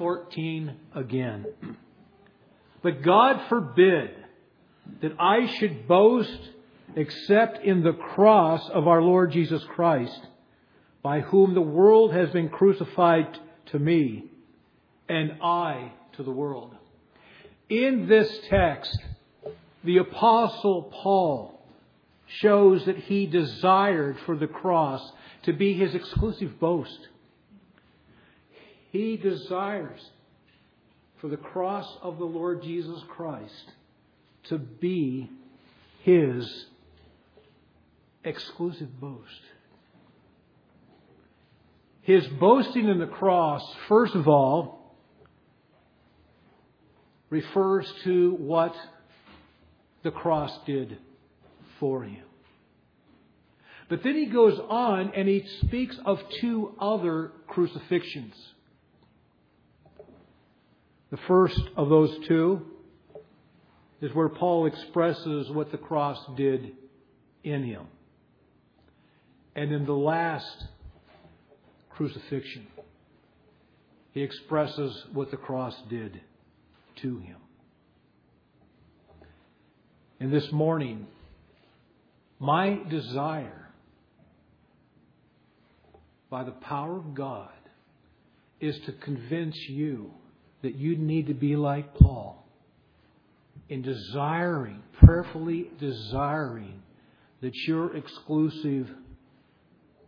14 again. But God forbid that I should boast except in the cross of our Lord Jesus Christ, by whom the world has been crucified to me, and I to the world. In this text, the Apostle Paul shows that he desired for the cross to be his exclusive boast. He desires for the cross of the Lord Jesus Christ to be his exclusive boast. His boasting in the cross, first of all, refers to what the cross did for him. But then he goes on and he speaks of two other crucifixions. The first of those two is where Paul expresses what the cross did in him. And in the last crucifixion, he expresses what the cross did to him. And this morning, my desire by the power of God is to convince you that you need to be like Paul in desiring, prayerfully desiring, that your exclusive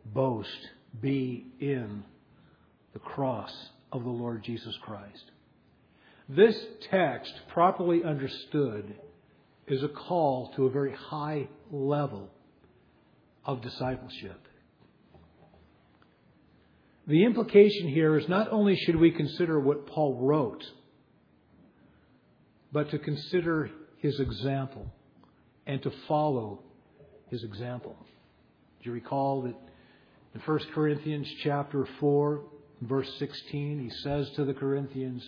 boast be in the cross of the Lord Jesus Christ. This text, properly understood, is a call to a very high level of discipleship. The implication here is not only should we consider what Paul wrote, but to consider his example and to follow his example. Do you recall that in 1 Corinthians chapter 4, verse 16, he says to the Corinthians,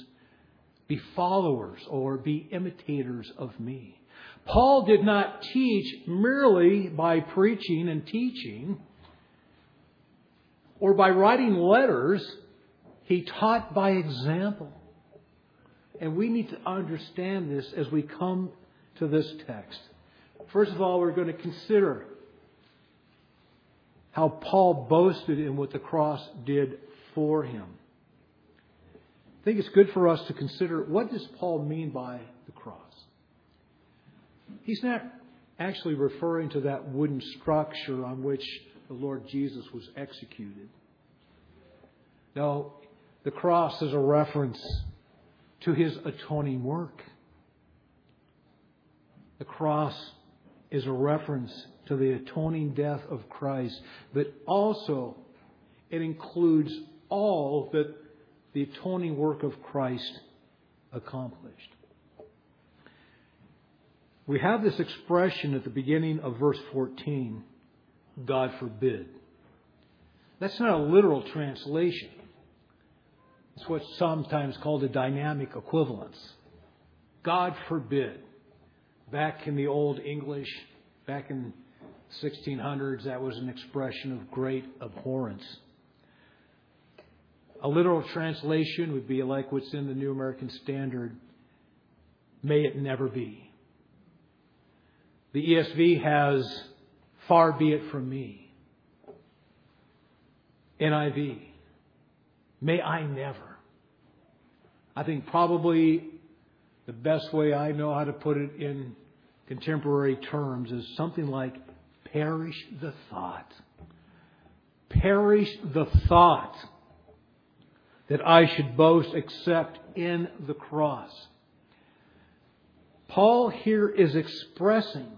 Be followers or be imitators of me. Paul did not teach merely by preaching and teaching or by writing letters, he taught by example. And we need to understand this as we come to this text. First of all, we're going to consider how Paul boasted in what the cross did for him. I think it's good for us to consider what does Paul mean by the cross? He's not actually referring to that wooden structure on which the Lord Jesus was executed. Now, the cross is a reference to his atoning work. The cross is a reference to the atoning death of Christ, but also it includes all that the atoning work of Christ accomplished. We have this expression at the beginning of verse 14 God forbid. That's not a literal translation. It's what's sometimes called a dynamic equivalence. God forbid. Back in the Old English, back in 1600s, that was an expression of great abhorrence. A literal translation would be like what's in the New American Standard may it never be. The ESV has far be it from me. NIV, may I never. I think probably the best way I know how to put it in contemporary terms is something like perish the thought. Perish the thought that I should boast except in the cross. Paul here is expressing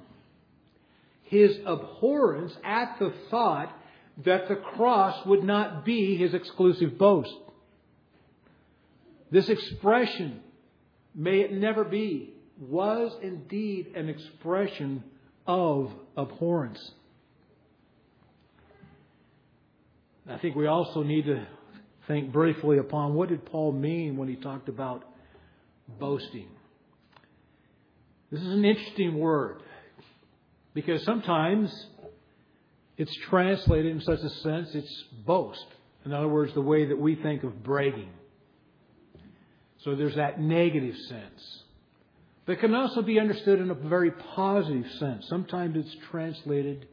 his abhorrence at the thought that the cross would not be his exclusive boast. This expression, may it never be, was indeed an expression of abhorrence. I think we also need to think briefly upon what did Paul mean when he talked about boasting. This is an interesting word because sometimes it's translated in such a sense it's boast. In other words, the way that we think of bragging. So there's that negative sense. But it can also be understood in a very positive sense. Sometimes it's translated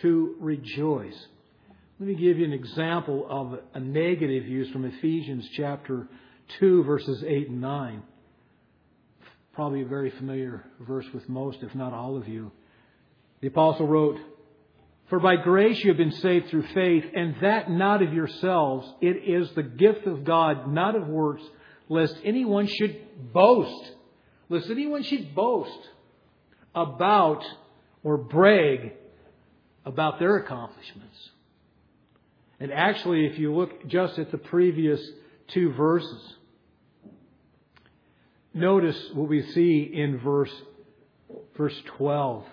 to rejoice. Let me give you an example of a negative use from Ephesians chapter 2, verses 8 and 9. Probably a very familiar verse with most, if not all of you. The apostle wrote, For by grace you have been saved through faith, and that not of yourselves. It is the gift of God, not of works, lest anyone should boast. Lest anyone should boast about or brag about their accomplishments. And actually, if you look just at the previous two verses, notice what we see in verse, verse 12.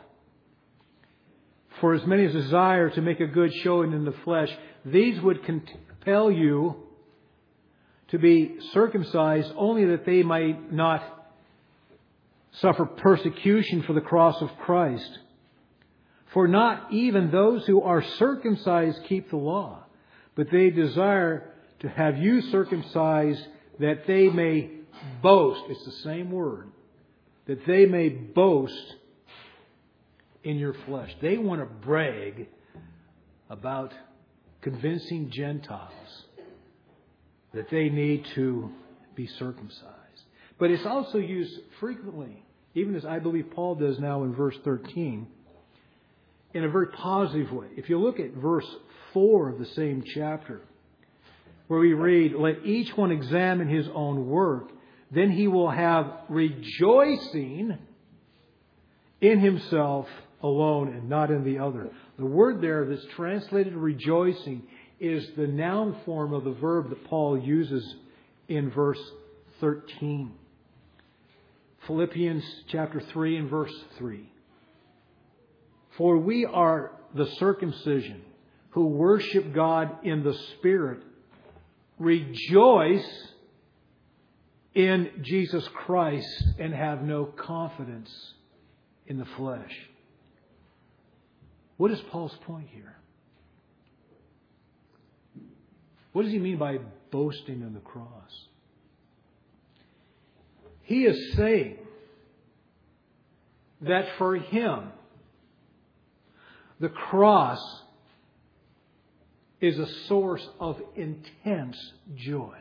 For as many as desire to make a good showing in the flesh, these would compel you to be circumcised only that they might not suffer persecution for the cross of Christ. For not even those who are circumcised keep the law but they desire to have you circumcised that they may boast. It's the same word. That they may boast in your flesh. They want to brag about convincing Gentiles that they need to be circumcised. But it's also used frequently, even as I believe Paul does now in verse 13, in a very positive way. If you look at verse 4 of the same chapter, where we read, Let each one examine his own work, then he will have rejoicing in himself alone and not in the other. The word there that's translated rejoicing is the noun form of the verb that Paul uses in verse 13. Philippians chapter 3 and verse 3. For we are the circumcision who worship God in the Spirit rejoice in Jesus Christ and have no confidence in the flesh. What is Paul's point here? What does he mean by boasting in the cross? He is saying that for him, the cross is a source of intense joy.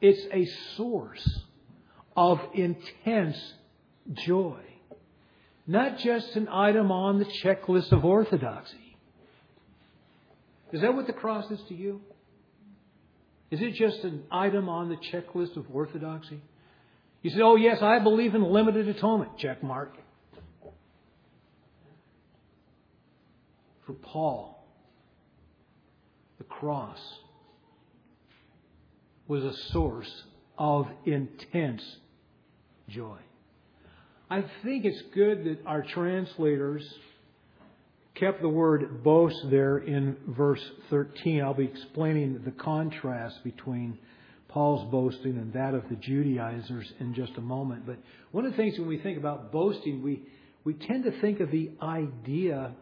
It's a source of intense joy. Not just an item on the checklist of orthodoxy. Is that what the cross is to you? Is it just an item on the checklist of orthodoxy? You say, oh, yes, I believe in limited atonement. Check mark. For Paul, the cross was a source of intense joy. I think it's good that our translators kept the word boast there in verse 13. I'll be explaining the contrast between Paul's boasting and that of the Judaizers in just a moment. But one of the things when we think about boasting, we, we tend to think of the idea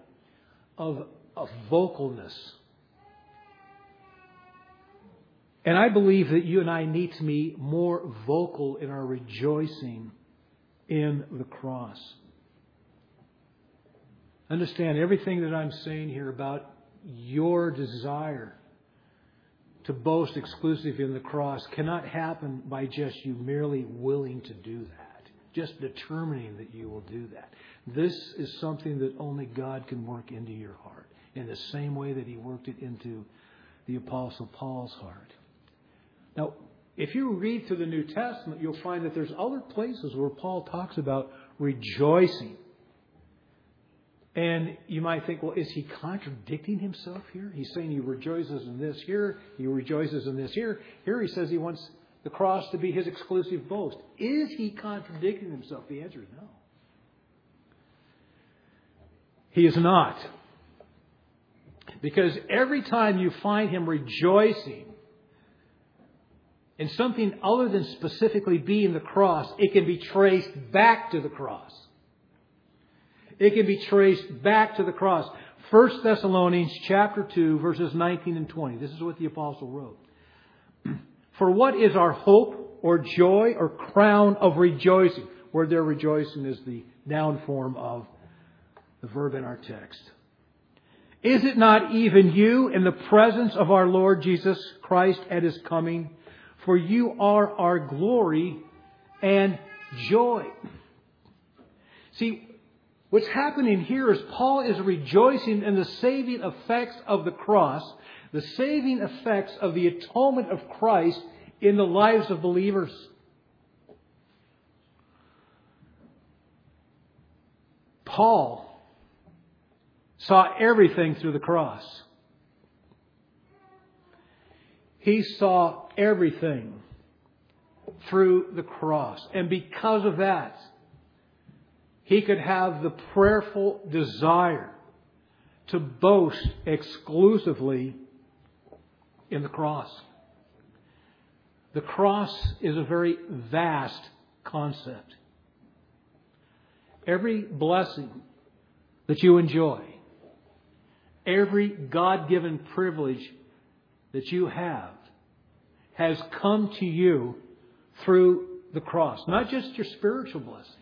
of, of vocalness and I believe that you and I need to be more vocal in our rejoicing in the cross. Understand everything that I'm saying here about your desire to boast exclusively in the cross cannot happen by just you merely willing to do that, just determining that you will do that. This is something that only God can work into your heart in the same way that He worked it into the Apostle Paul's heart. Now, if you read through the New Testament, you'll find that there's other places where Paul talks about rejoicing. And you might think, well, is he contradicting himself here? He's saying he rejoices in this here, he rejoices in this here. Here he says he wants the cross to be his exclusive boast. Is he contradicting himself? The answer is no. He is not. Because every time you find him rejoicing in something other than specifically being the cross, it can be traced back to the cross. It can be traced back to the cross. 1 Thessalonians chapter 2 verses 19 and 20. This is what the apostle wrote. For what is our hope or joy or crown of rejoicing? Where there rejoicing is the noun form of the verb in our text. Is it not even you in the presence of our Lord Jesus Christ at his coming? For you are our glory and joy. See, what's happening here is Paul is rejoicing in the saving effects of the cross, the saving effects of the atonement of Christ in the lives of believers. Paul saw everything through the cross. He saw everything through the cross. And because of that, he could have the prayerful desire to boast exclusively in the cross. The cross is a very vast concept. Every blessing that you enjoy, every God given privilege that you have, has come to you through the cross. Not just your spiritual blessings,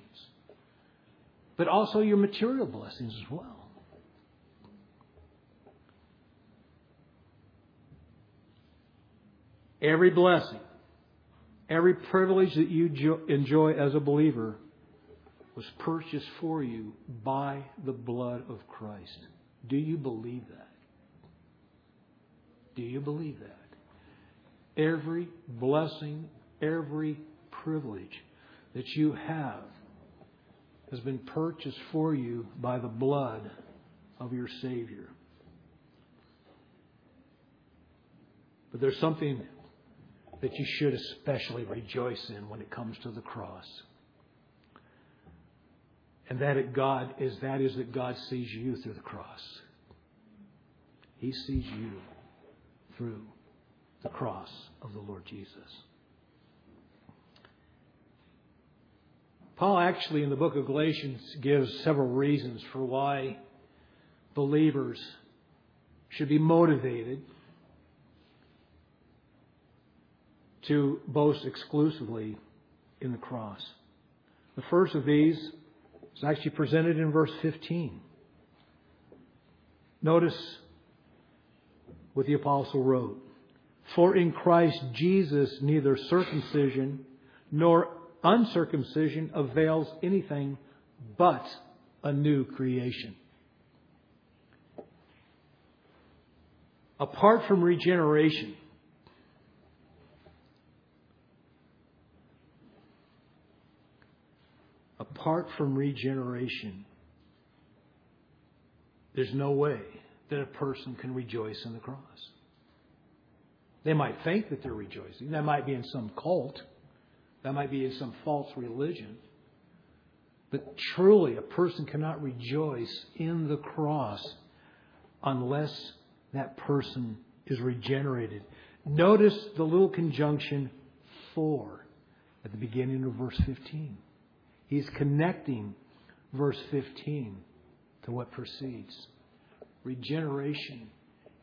but also your material blessings as well. Every blessing, every privilege that you enjoy as a believer was purchased for you by the blood of Christ. Do you believe that? Do you believe that? Every blessing, every privilege that you have has been purchased for you by the blood of your Savior. But there's something that you should especially rejoice in when it comes to the cross. And that God is that is that God sees you through the cross. He sees you through the cross of the Lord Jesus. Paul actually in the book of Galatians gives several reasons for why believers should be motivated to boast exclusively in the cross. The first of these is actually presented in verse 15. Notice what the apostle wrote. For in Christ Jesus neither circumcision nor uncircumcision avails anything but a new creation. Apart from regeneration, apart from regeneration, there's no way that a person can rejoice in the cross. They might think that they're rejoicing. That might be in some cult. That might be in some false religion. But truly, a person cannot rejoice in the cross unless that person is regenerated. Notice the little conjunction for at the beginning of verse 15. He's connecting verse 15 to what precedes. Regeneration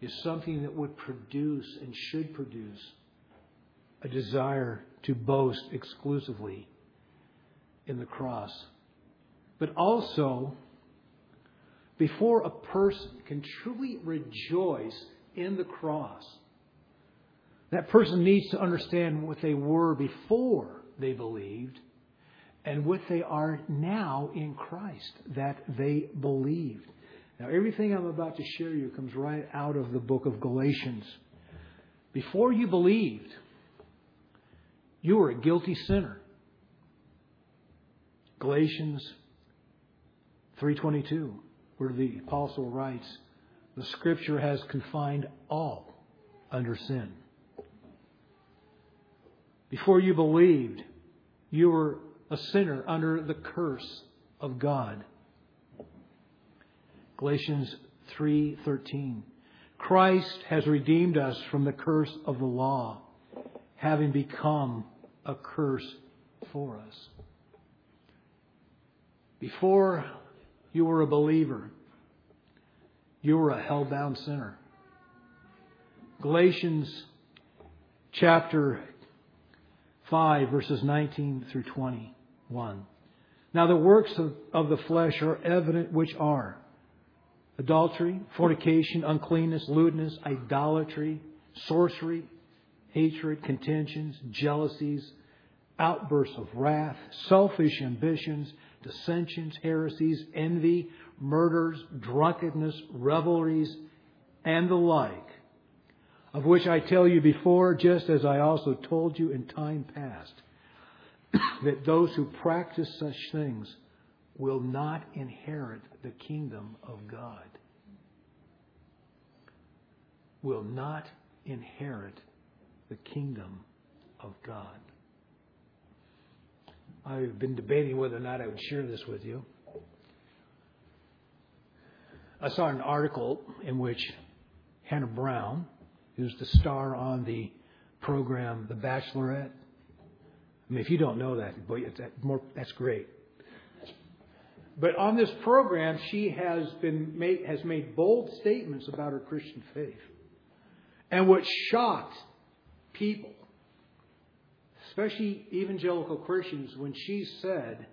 is something that would produce and should produce a desire to boast exclusively in the cross. But also, before a person can truly rejoice in the cross, that person needs to understand what they were before they believed and what they are now in Christ that they believed. Now, everything I'm about to share you comes right out of the book of Galatians. Before you believed, you were a guilty sinner. Galatians 3:22, where the apostle writes, "The scripture has confined all under sin." Before you believed, you were a sinner under the curse of God. Galatians 3:13 Christ has redeemed us from the curse of the law, having become a curse for us. Before you were a believer, you were a hell-bound sinner. Galatians chapter 5, verses 19 through 21. Now the works of, of the flesh are evident, which are adultery, fornication, uncleanness, lewdness, idolatry, sorcery, hatred, contentions, jealousies, outbursts of wrath, selfish ambitions, dissensions, heresies, envy, murders, drunkenness, revelries, and the like, of which I tell you before, just as I also told you in time past, that those who practice such things will not inherit the kingdom of God. Will not inherit the kingdom of God. I've been debating whether or not I would share this with you. I saw an article in which Hannah Brown, who's the star on the program The Bachelorette, I mean, if you don't know that, boy, more, that's great. But on this program, she has been made, has made bold statements about her Christian faith. And what shocked people especially evangelical Christians, when she said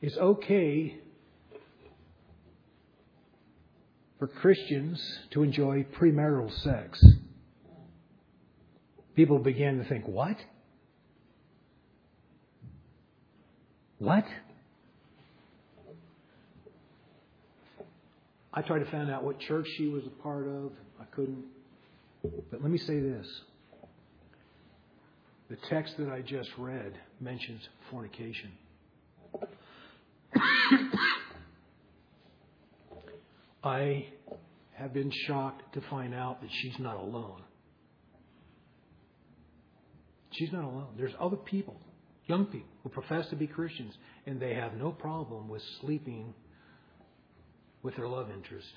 it's okay for Christians to enjoy premarital sex. People began to think, what? What? I tried to find out what church she was a part of. I couldn't. But let me say this. The text that I just read mentions fornication. I have been shocked to find out that she's not alone. She's not alone. There's other people, young people, who profess to be Christians, and they have no problem with sleeping with their love interest.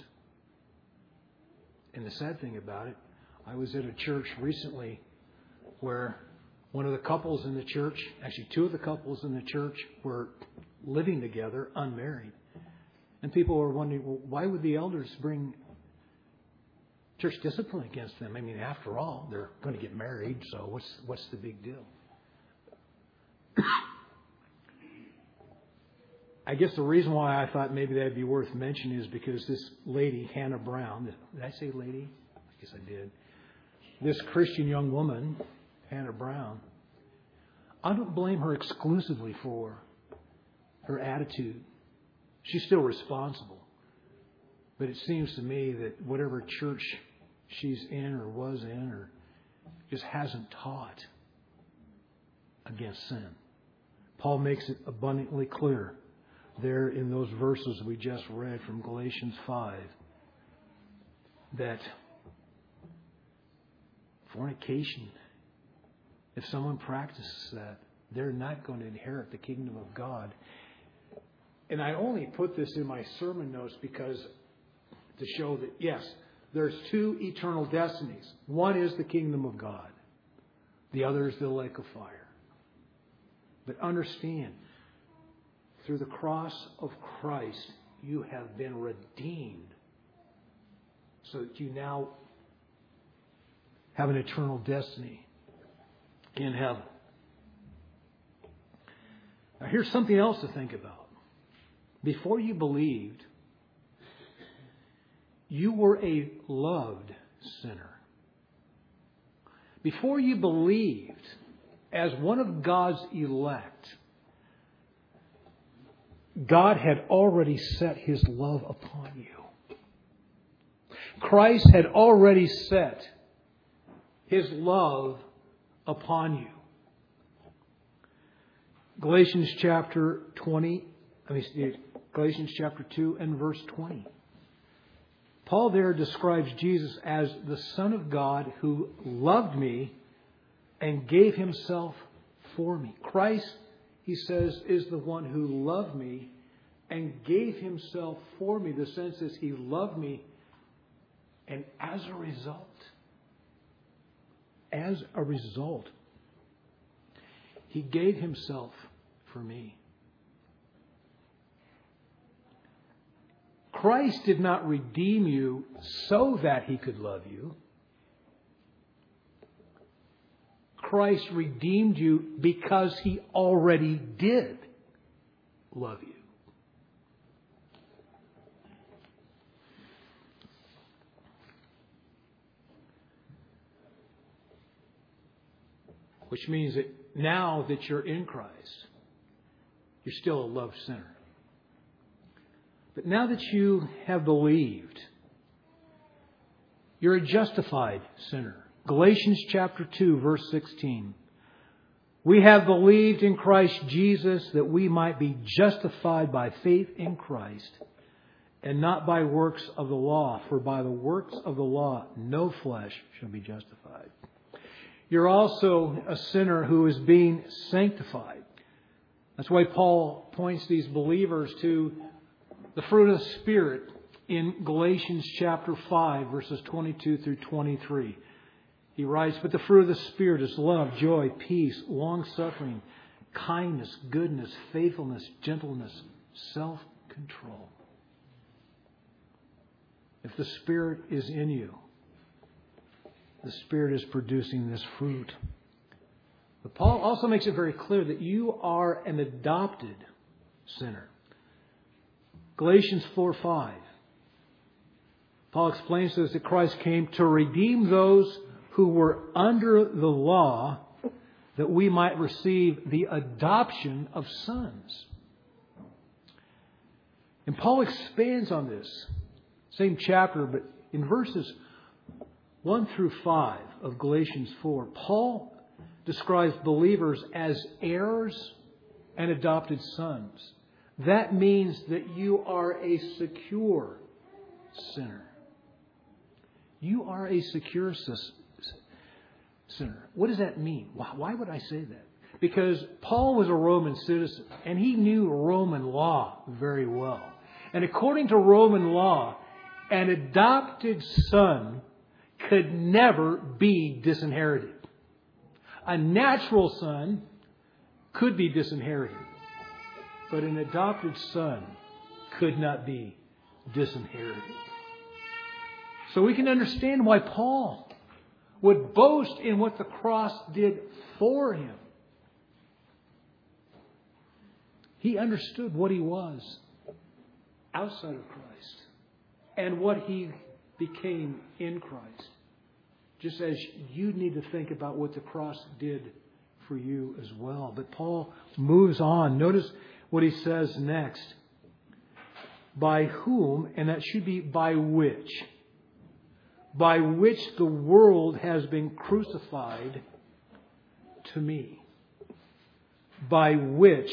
And the sad thing about it, I was at a church recently where one of the couples in the church, actually, two of the couples in the church were living together, unmarried. And people were wondering, well, why would the elders bring church discipline against them? I mean, after all, they're going to get married, so what's, what's the big deal? I guess the reason why I thought maybe that'd be worth mentioning is because this lady, Hannah Brown, did I say lady? I guess I did. This Christian young woman Hannah Brown. I don't blame her exclusively for her attitude. She's still responsible. But it seems to me that whatever church she's in or was in or just hasn't taught against sin. Paul makes it abundantly clear there in those verses we just read from Galatians 5 that fornication if someone practices that, they're not going to inherit the kingdom of God. And I only put this in my sermon notes because to show that, yes, there's two eternal destinies. One is the kingdom of God, the other is the lake of fire. But understand, through the cross of Christ, you have been redeemed so that you now have an eternal destiny in heaven. Now, here's something else to think about. Before you believed, you were a loved sinner. Before you believed as one of God's elect, God had already set his love upon you. Christ had already set his love upon you. Galatians chapter 20, I mean, Galatians chapter 2 and verse 20. Paul there describes Jesus as the Son of God who loved me and gave himself for me. Christ, he says, is the one who loved me and gave himself for me. The sense is he loved me, and as a result, as a result, he gave himself for me. Christ did not redeem you so that he could love you. Christ redeemed you because he already did love you. Which means that now that you're in Christ, you're still a loved sinner. But now that you have believed, you're a justified sinner. Galatians chapter 2, verse 16. We have believed in Christ Jesus that we might be justified by faith in Christ and not by works of the law, for by the works of the law no flesh shall be justified. You're also a sinner who is being sanctified. That's why Paul points these believers to the fruit of the Spirit in Galatians chapter 5, verses 22 through 23. He writes, But the fruit of the Spirit is love, joy, peace, long suffering, kindness, goodness, faithfulness, gentleness, self control. If the Spirit is in you, the Spirit is producing this fruit. But Paul also makes it very clear that you are an adopted sinner. Galatians 4 5. Paul explains to us that Christ came to redeem those who were under the law that we might receive the adoption of sons. And Paul expands on this, same chapter, but in verses 1 through 5 of Galatians 4, Paul describes believers as heirs and adopted sons. That means that you are a secure sinner. You are a secure sinner. What does that mean? Why would I say that? Because Paul was a Roman citizen and he knew Roman law very well. And according to Roman law, an adopted son could never be disinherited. A natural son could be disinherited, but an adopted son could not be disinherited. So we can understand why Paul would boast in what the cross did for him. He understood what he was outside of Christ and what he became in Christ. Just as you need to think about what the cross did for you as well. But Paul moves on. Notice what he says next. By whom, and that should be by which by which the world has been crucified to me. By which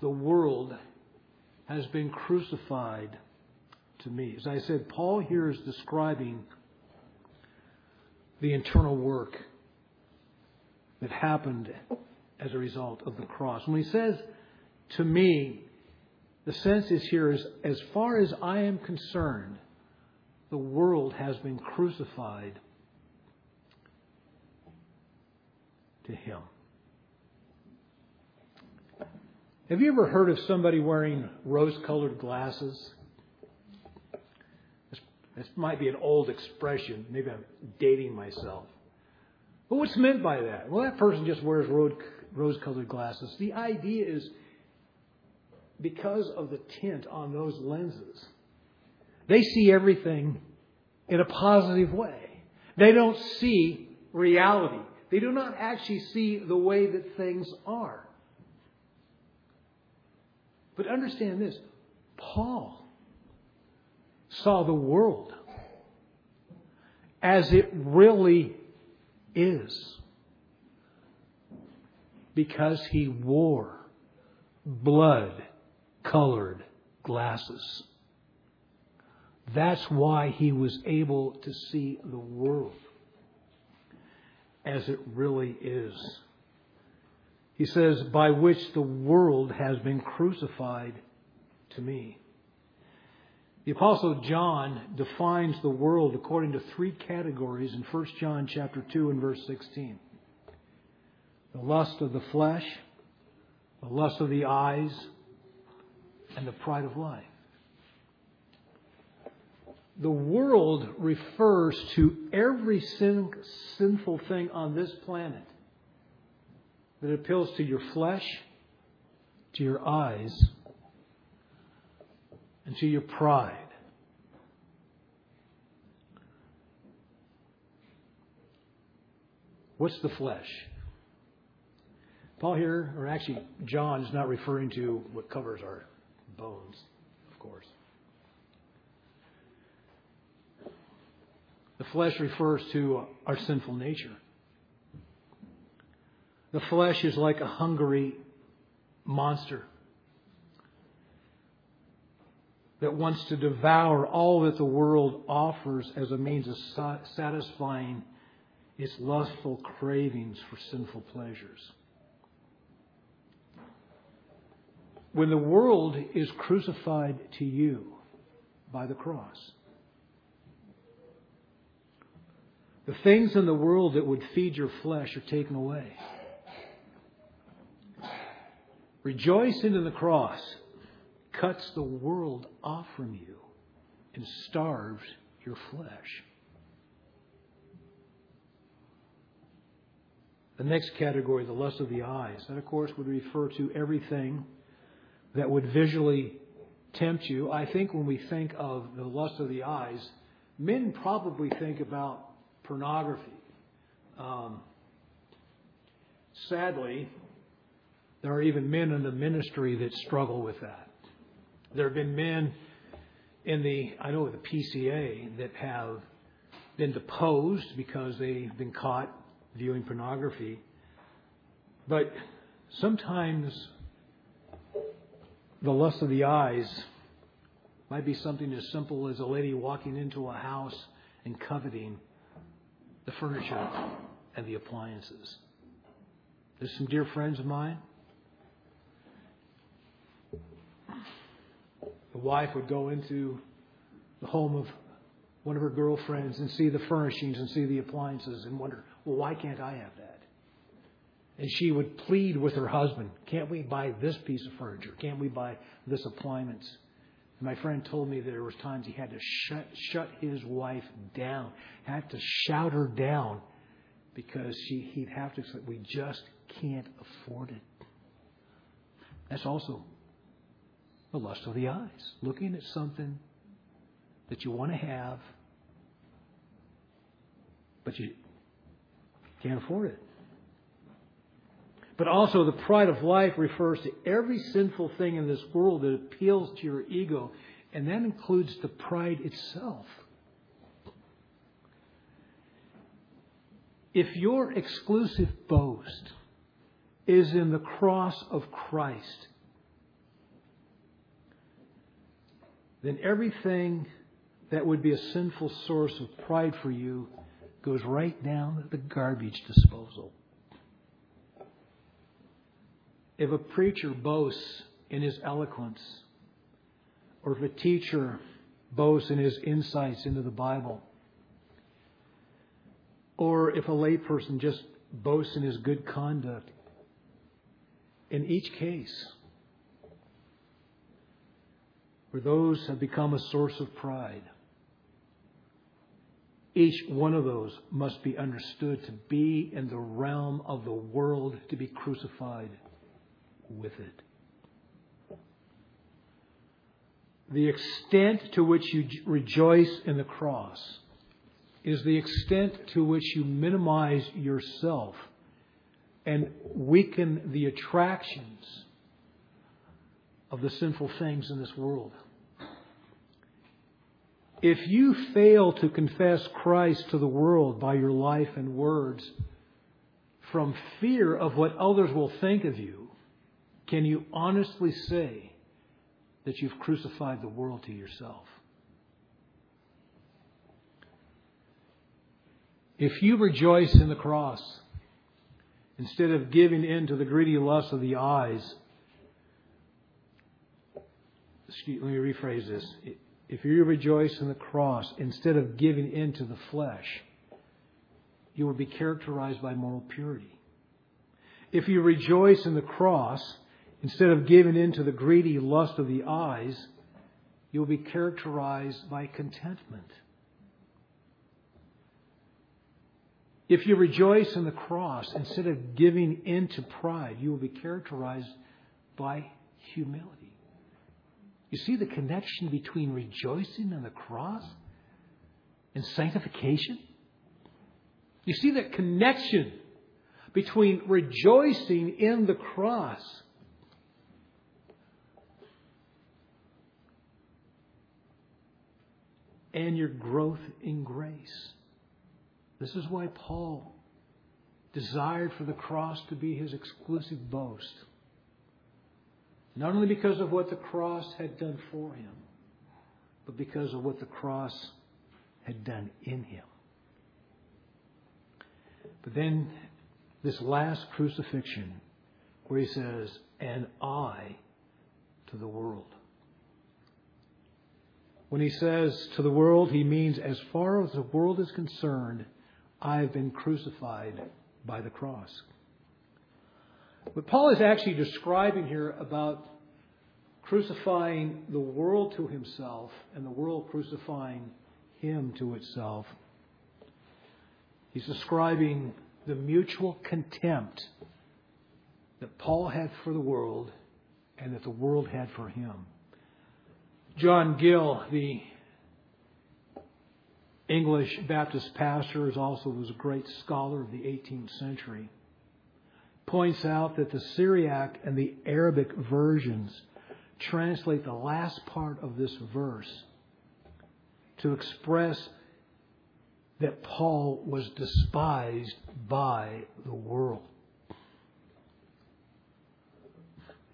the world has been crucified to me. As I said, Paul here is describing the internal work that happened as a result of the cross. When he says to me, the sense is here is as far as I am concerned, the world has been crucified to him. Have you ever heard of somebody wearing rose colored glasses? This, this, might be an old expression. Maybe I'm dating myself. But what's meant by that? Well, that person just wears rose colored glasses. The idea is because of the tint on those lenses, they see everything in a positive way. They don't see reality. They do not actually see the way that things are. But understand this Paul saw the world as it really is because he wore blood colored glasses. That's why he was able to see the world as it really is. He says, by which the world has been crucified to me. The apostle John defines the world according to three categories in 1 John chapter 2 and verse 16. The lust of the flesh, the lust of the eyes, and the pride of life. The world refers to every sin, sinful thing on this planet that appeals to your flesh, to your eyes, and to your pride. What's the flesh? Paul here, or actually John, is not referring to what covers our bones, of course. The flesh refers to our sinful nature. The flesh is like a hungry monster that wants to devour all that the world offers as a means of satisfying its lustful cravings for sinful pleasures. When the world is crucified to you by the cross, the things in the world that would feed your flesh are taken away. Rejoicing in the cross cuts the world off from you and starves your flesh. The next category, the lust of the eyes, that of course would refer to everything that would visually tempt you. I think when we think of the lust of the eyes, men probably think about pornography. Um, sadly, there are even men in the ministry that struggle with that. There have been men in the, I know the PCA, that have been deposed because they've been caught viewing pornography. But sometimes the lust of the eyes might be something as simple as a lady walking into a house and coveting the furniture and the appliances. There's some dear friends of mine the wife would go into the home of one of her girlfriends and see the furnishings and see the appliances and wonder, well, why can't I have that? And she would plead with her husband, can't we buy this piece of furniture? Can't we buy this appliance? My friend told me that there was times he had to shut, shut his wife down, had to shout her down because she, he'd have to say, we just can't afford it. That's also the lust of the eyes. Looking at something that you want to have, but you can't afford it. But also, the pride of life refers to every sinful thing in this world that appeals to your ego, and that includes the pride itself. If your exclusive boast is in the cross of Christ, then everything that would be a sinful source of pride for you goes right down the garbage disposal. If a preacher boasts in his eloquence, or if a teacher boasts in his insights into the Bible, or if a layperson just boasts in his good conduct, in each case, where those have become a source of pride. Each one of those must be understood to be in the realm of the world to be crucified with it. The extent to which you rejoice in the cross is the extent to which you minimize yourself and weaken the attractions of the sinful things in this world. If you fail to confess Christ to the world by your life and words from fear of what others will think of you, can you honestly say that you've crucified the world to yourself? If you rejoice in the cross, instead of giving in to the greedy lust of the eyes, excuse, let me rephrase this if you rejoice in the cross instead of giving in to the flesh, you will be characterized by moral purity. If you rejoice in the cross instead of giving in to the greedy lust of the eyes, You'll be characterized by contentment. If you rejoice in the cross instead of giving in to pride, you will be characterized by humility. You see the connection between rejoicing in the cross and sanctification? You see that connection between rejoicing in the cross and your growth in grace. This is why Paul desired for the cross to be his exclusive boast. Not only because of what the cross had done for him, but because of what the cross had done in him. But then this last crucifixion, where he says, and I to the world. When he says to the world, he means as far as the world is concerned, I've been crucified by the cross. What Paul is actually describing here about crucifying the world to himself and the world crucifying him to itself, he's describing the mutual contempt that Paul had for the world and that the world had for him. John Gill, the English Baptist pastor, is also was a great scholar of the 18th century, points out that the Syriac and the Arabic versions translate the last part of this verse to express that Paul was despised by the world.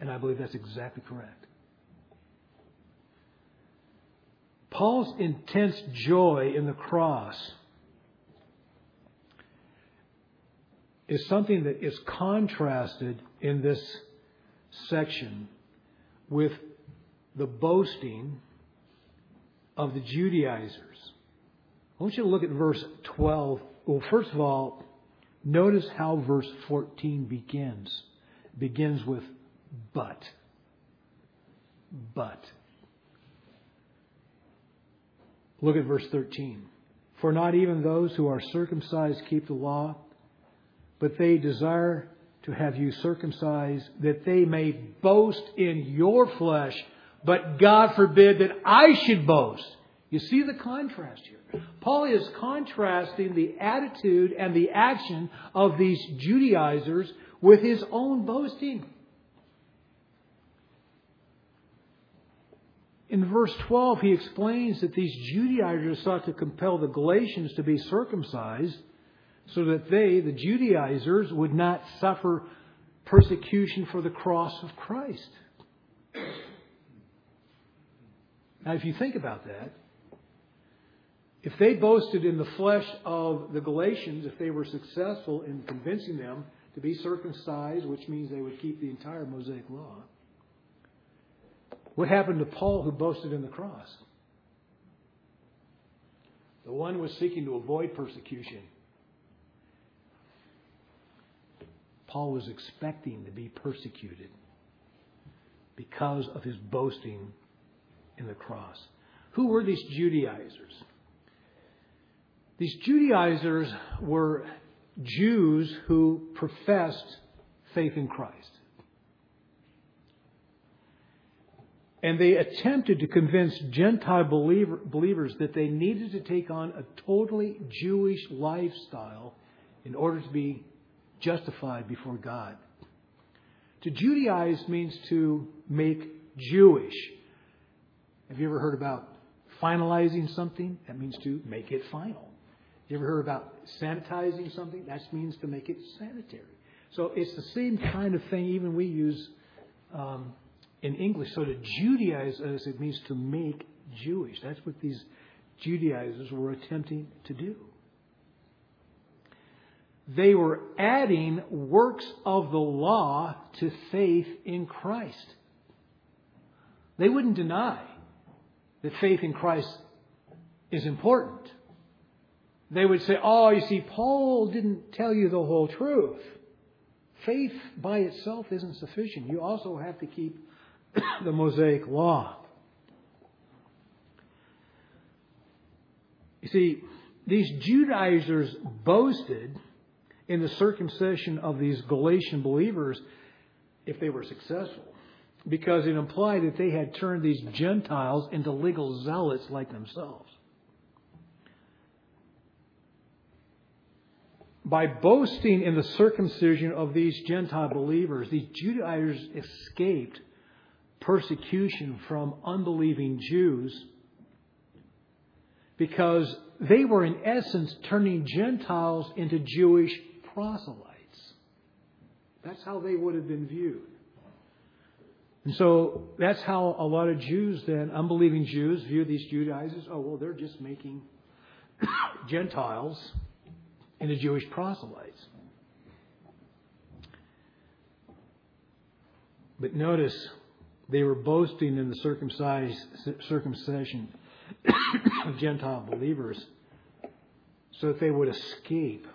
And I believe that's exactly correct. Paul's intense joy in the cross is something that is contrasted in this section with the boasting of the Judaizers. I want you to look at verse 12. Well, first of all, notice how verse 14 begins. It begins with but. But. Look at verse 13. For not even those who are circumcised keep the law, but they desire to have you circumcised that they may boast in your flesh, but God forbid that I should boast. You see the contrast here. Paul is contrasting the attitude and the action of these Judaizers with his own boasting. In verse 12, he explains that these Judaizers sought to compel the Galatians to be circumcised so that they, the Judaizers, would not suffer persecution for the cross of Christ. Now, if you think about that, if they boasted in the flesh of the Galatians, if they were successful in convincing them to be circumcised, which means they would keep the entire Mosaic law, what happened to Paul who boasted in the cross? The one was seeking to avoid persecution. Paul was expecting to be persecuted because of his boasting in the cross. Who were these Judaizers? These Judaizers were Jews who professed faith in Christ. And they attempted to convince Gentile believer, believers that they needed to take on a totally Jewish lifestyle in order to be justified before God. To Judaize means to make Jewish. Have you ever heard about finalizing something? That means to make it final. You ever heard about sanitizing something? That means to make it sanitary. So it's the same kind of thing even we use um, in English. So to Judaize as it means to make Jewish. That's what these Judaizers were attempting to do. They were adding works of the law to faith in Christ. They wouldn't deny that faith in Christ is important. They would say, oh, you see, Paul didn't tell you the whole truth. Faith by itself isn't sufficient. You also have to keep the Mosaic law. You see, these Judaizers boasted in the circumcision of these Galatian believers if they were successful, because it implied that they had turned these Gentiles into legal zealots like themselves. By boasting in the circumcision of these Gentile believers, these Judaizers escaped persecution from unbelieving Jews because they were, in essence, turning Gentiles into Jewish proselytes. That's how they would have been viewed. And so that's how a lot of Jews then, unbelieving Jews, view these Judaizers. Oh, well, they're just making Gentiles into Jewish proselytes. But notice they were boasting in the circumcision of Gentile believers so that they would escape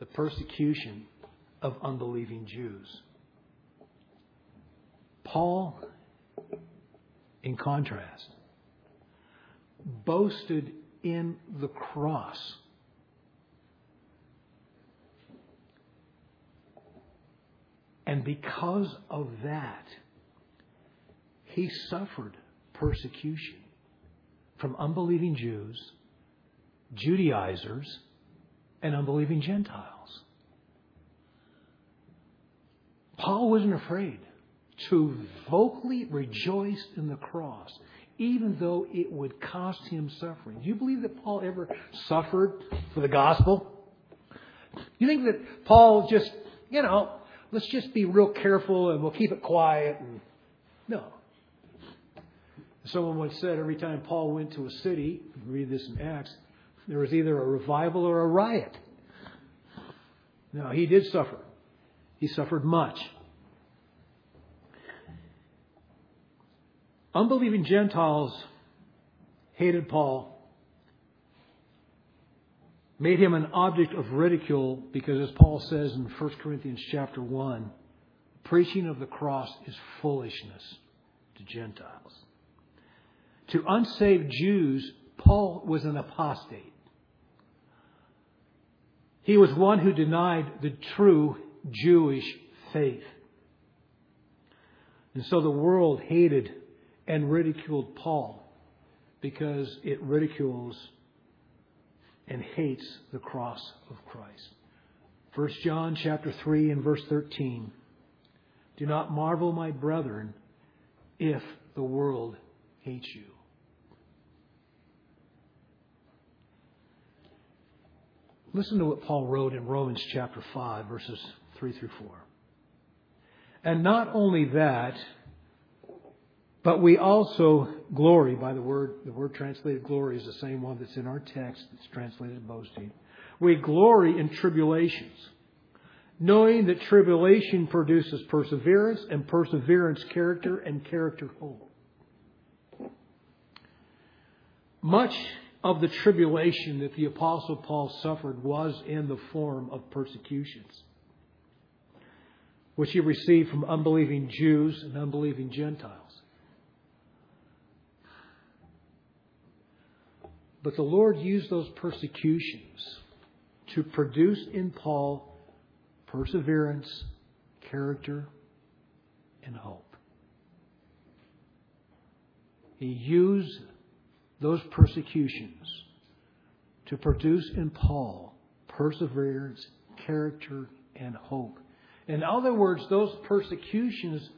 the persecution of unbelieving Jews. Paul, in contrast, boasted in the cross. And because of that, he suffered persecution from unbelieving Jews, Judaizers, and unbelieving Gentiles. Paul wasn't afraid to vocally rejoice in the cross, even though it would cost him suffering. Do you believe that Paul ever suffered for the gospel? You think that Paul just, you know, let's just be real careful and we'll keep it quiet and no. Someone once said every time Paul went to a city, read this in Acts, there was either a revival or a riot. Now, he did suffer. He suffered much. Unbelieving Gentiles hated Paul, made him an object of ridicule because as Paul says in 1 Corinthians chapter 1, preaching of the cross is foolishness to Gentiles. To unsaved Jews, Paul was an apostate. He was one who denied the true Jewish faith. And so the world hated and ridiculed Paul because it ridicules and hates the cross of Christ. 1 John chapter 3 and verse 13. Do not marvel, my brethren, if the world hates you. Listen to what Paul wrote in Romans chapter 5, verses 3 through 4. And not only that, but we also glory by the word, the word translated glory is the same one that's in our text that's translated boasting. We glory in tribulations, knowing that tribulation produces perseverance, and perseverance character, and character hope. Much of the tribulation that the Apostle Paul suffered was in the form of persecutions, which he received from unbelieving Jews and unbelieving Gentiles. But the Lord used those persecutions to produce in Paul perseverance, character, and hope. He used those persecutions to produce in Paul perseverance, character, and hope. In other words, those persecutions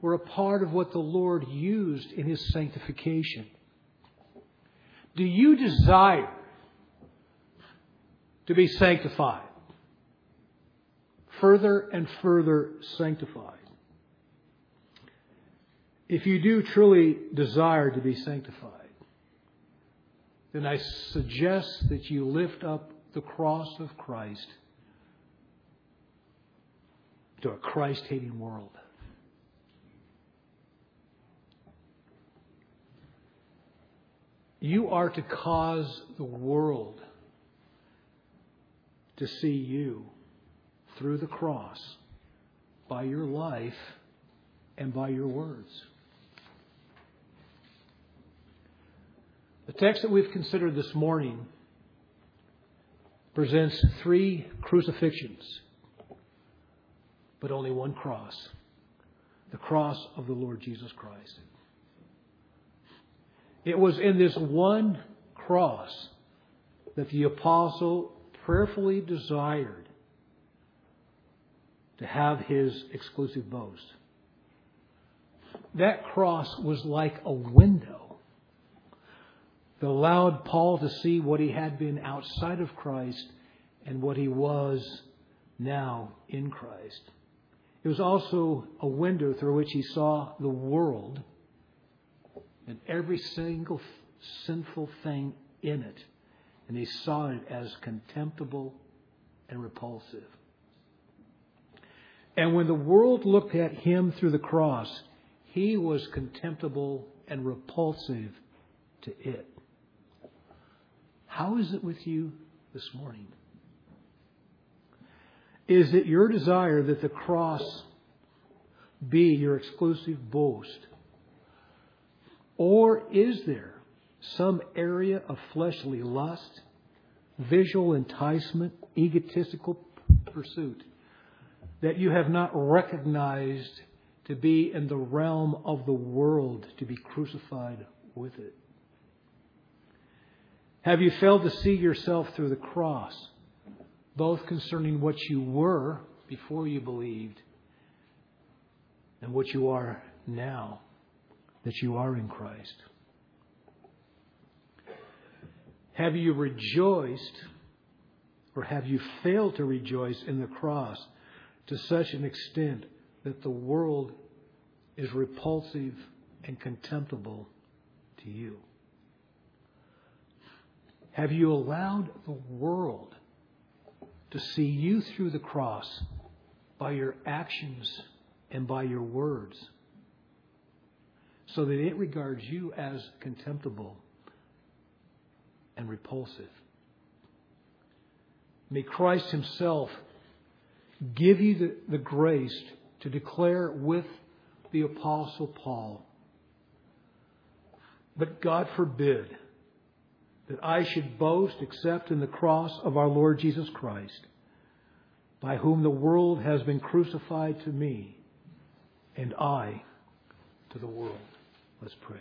were a part of what the Lord used in his sanctification. Do you desire to be sanctified? Further and further sanctified. If you do truly desire to be sanctified, then I suggest that you lift up the cross of Christ to a Christ hating world. You are to cause the world to see you through the cross by your life and by your words. The text that we've considered this morning presents three crucifixions, but only one cross the cross of the Lord Jesus Christ. It was in this one cross that the apostle prayerfully desired to have his exclusive boast. That cross was like a window that allowed Paul to see what he had been outside of Christ and what he was now in Christ. It was also a window through which he saw the world and every single sinful thing in it. And he saw it as contemptible and repulsive. And when the world looked at him through the cross, he was contemptible and repulsive to it. How is it with you this morning? Is it your desire that the cross be your exclusive boast? Or is there some area of fleshly lust, visual enticement, egotistical pursuit that you have not recognized to be in the realm of the world to be crucified with it? Have you failed to see yourself through the cross, both concerning what you were before you believed and what you are now that you are in Christ? Have you rejoiced or have you failed to rejoice in the cross to such an extent that the world is repulsive and contemptible to you? Have you allowed the world to see you through the cross by your actions and by your words so that it regards you as contemptible and repulsive? May Christ Himself give you the, the grace to declare with the Apostle Paul, but God forbid that I should boast except in the cross of our Lord Jesus Christ, by whom the world has been crucified to me, and I to the world. Let's pray.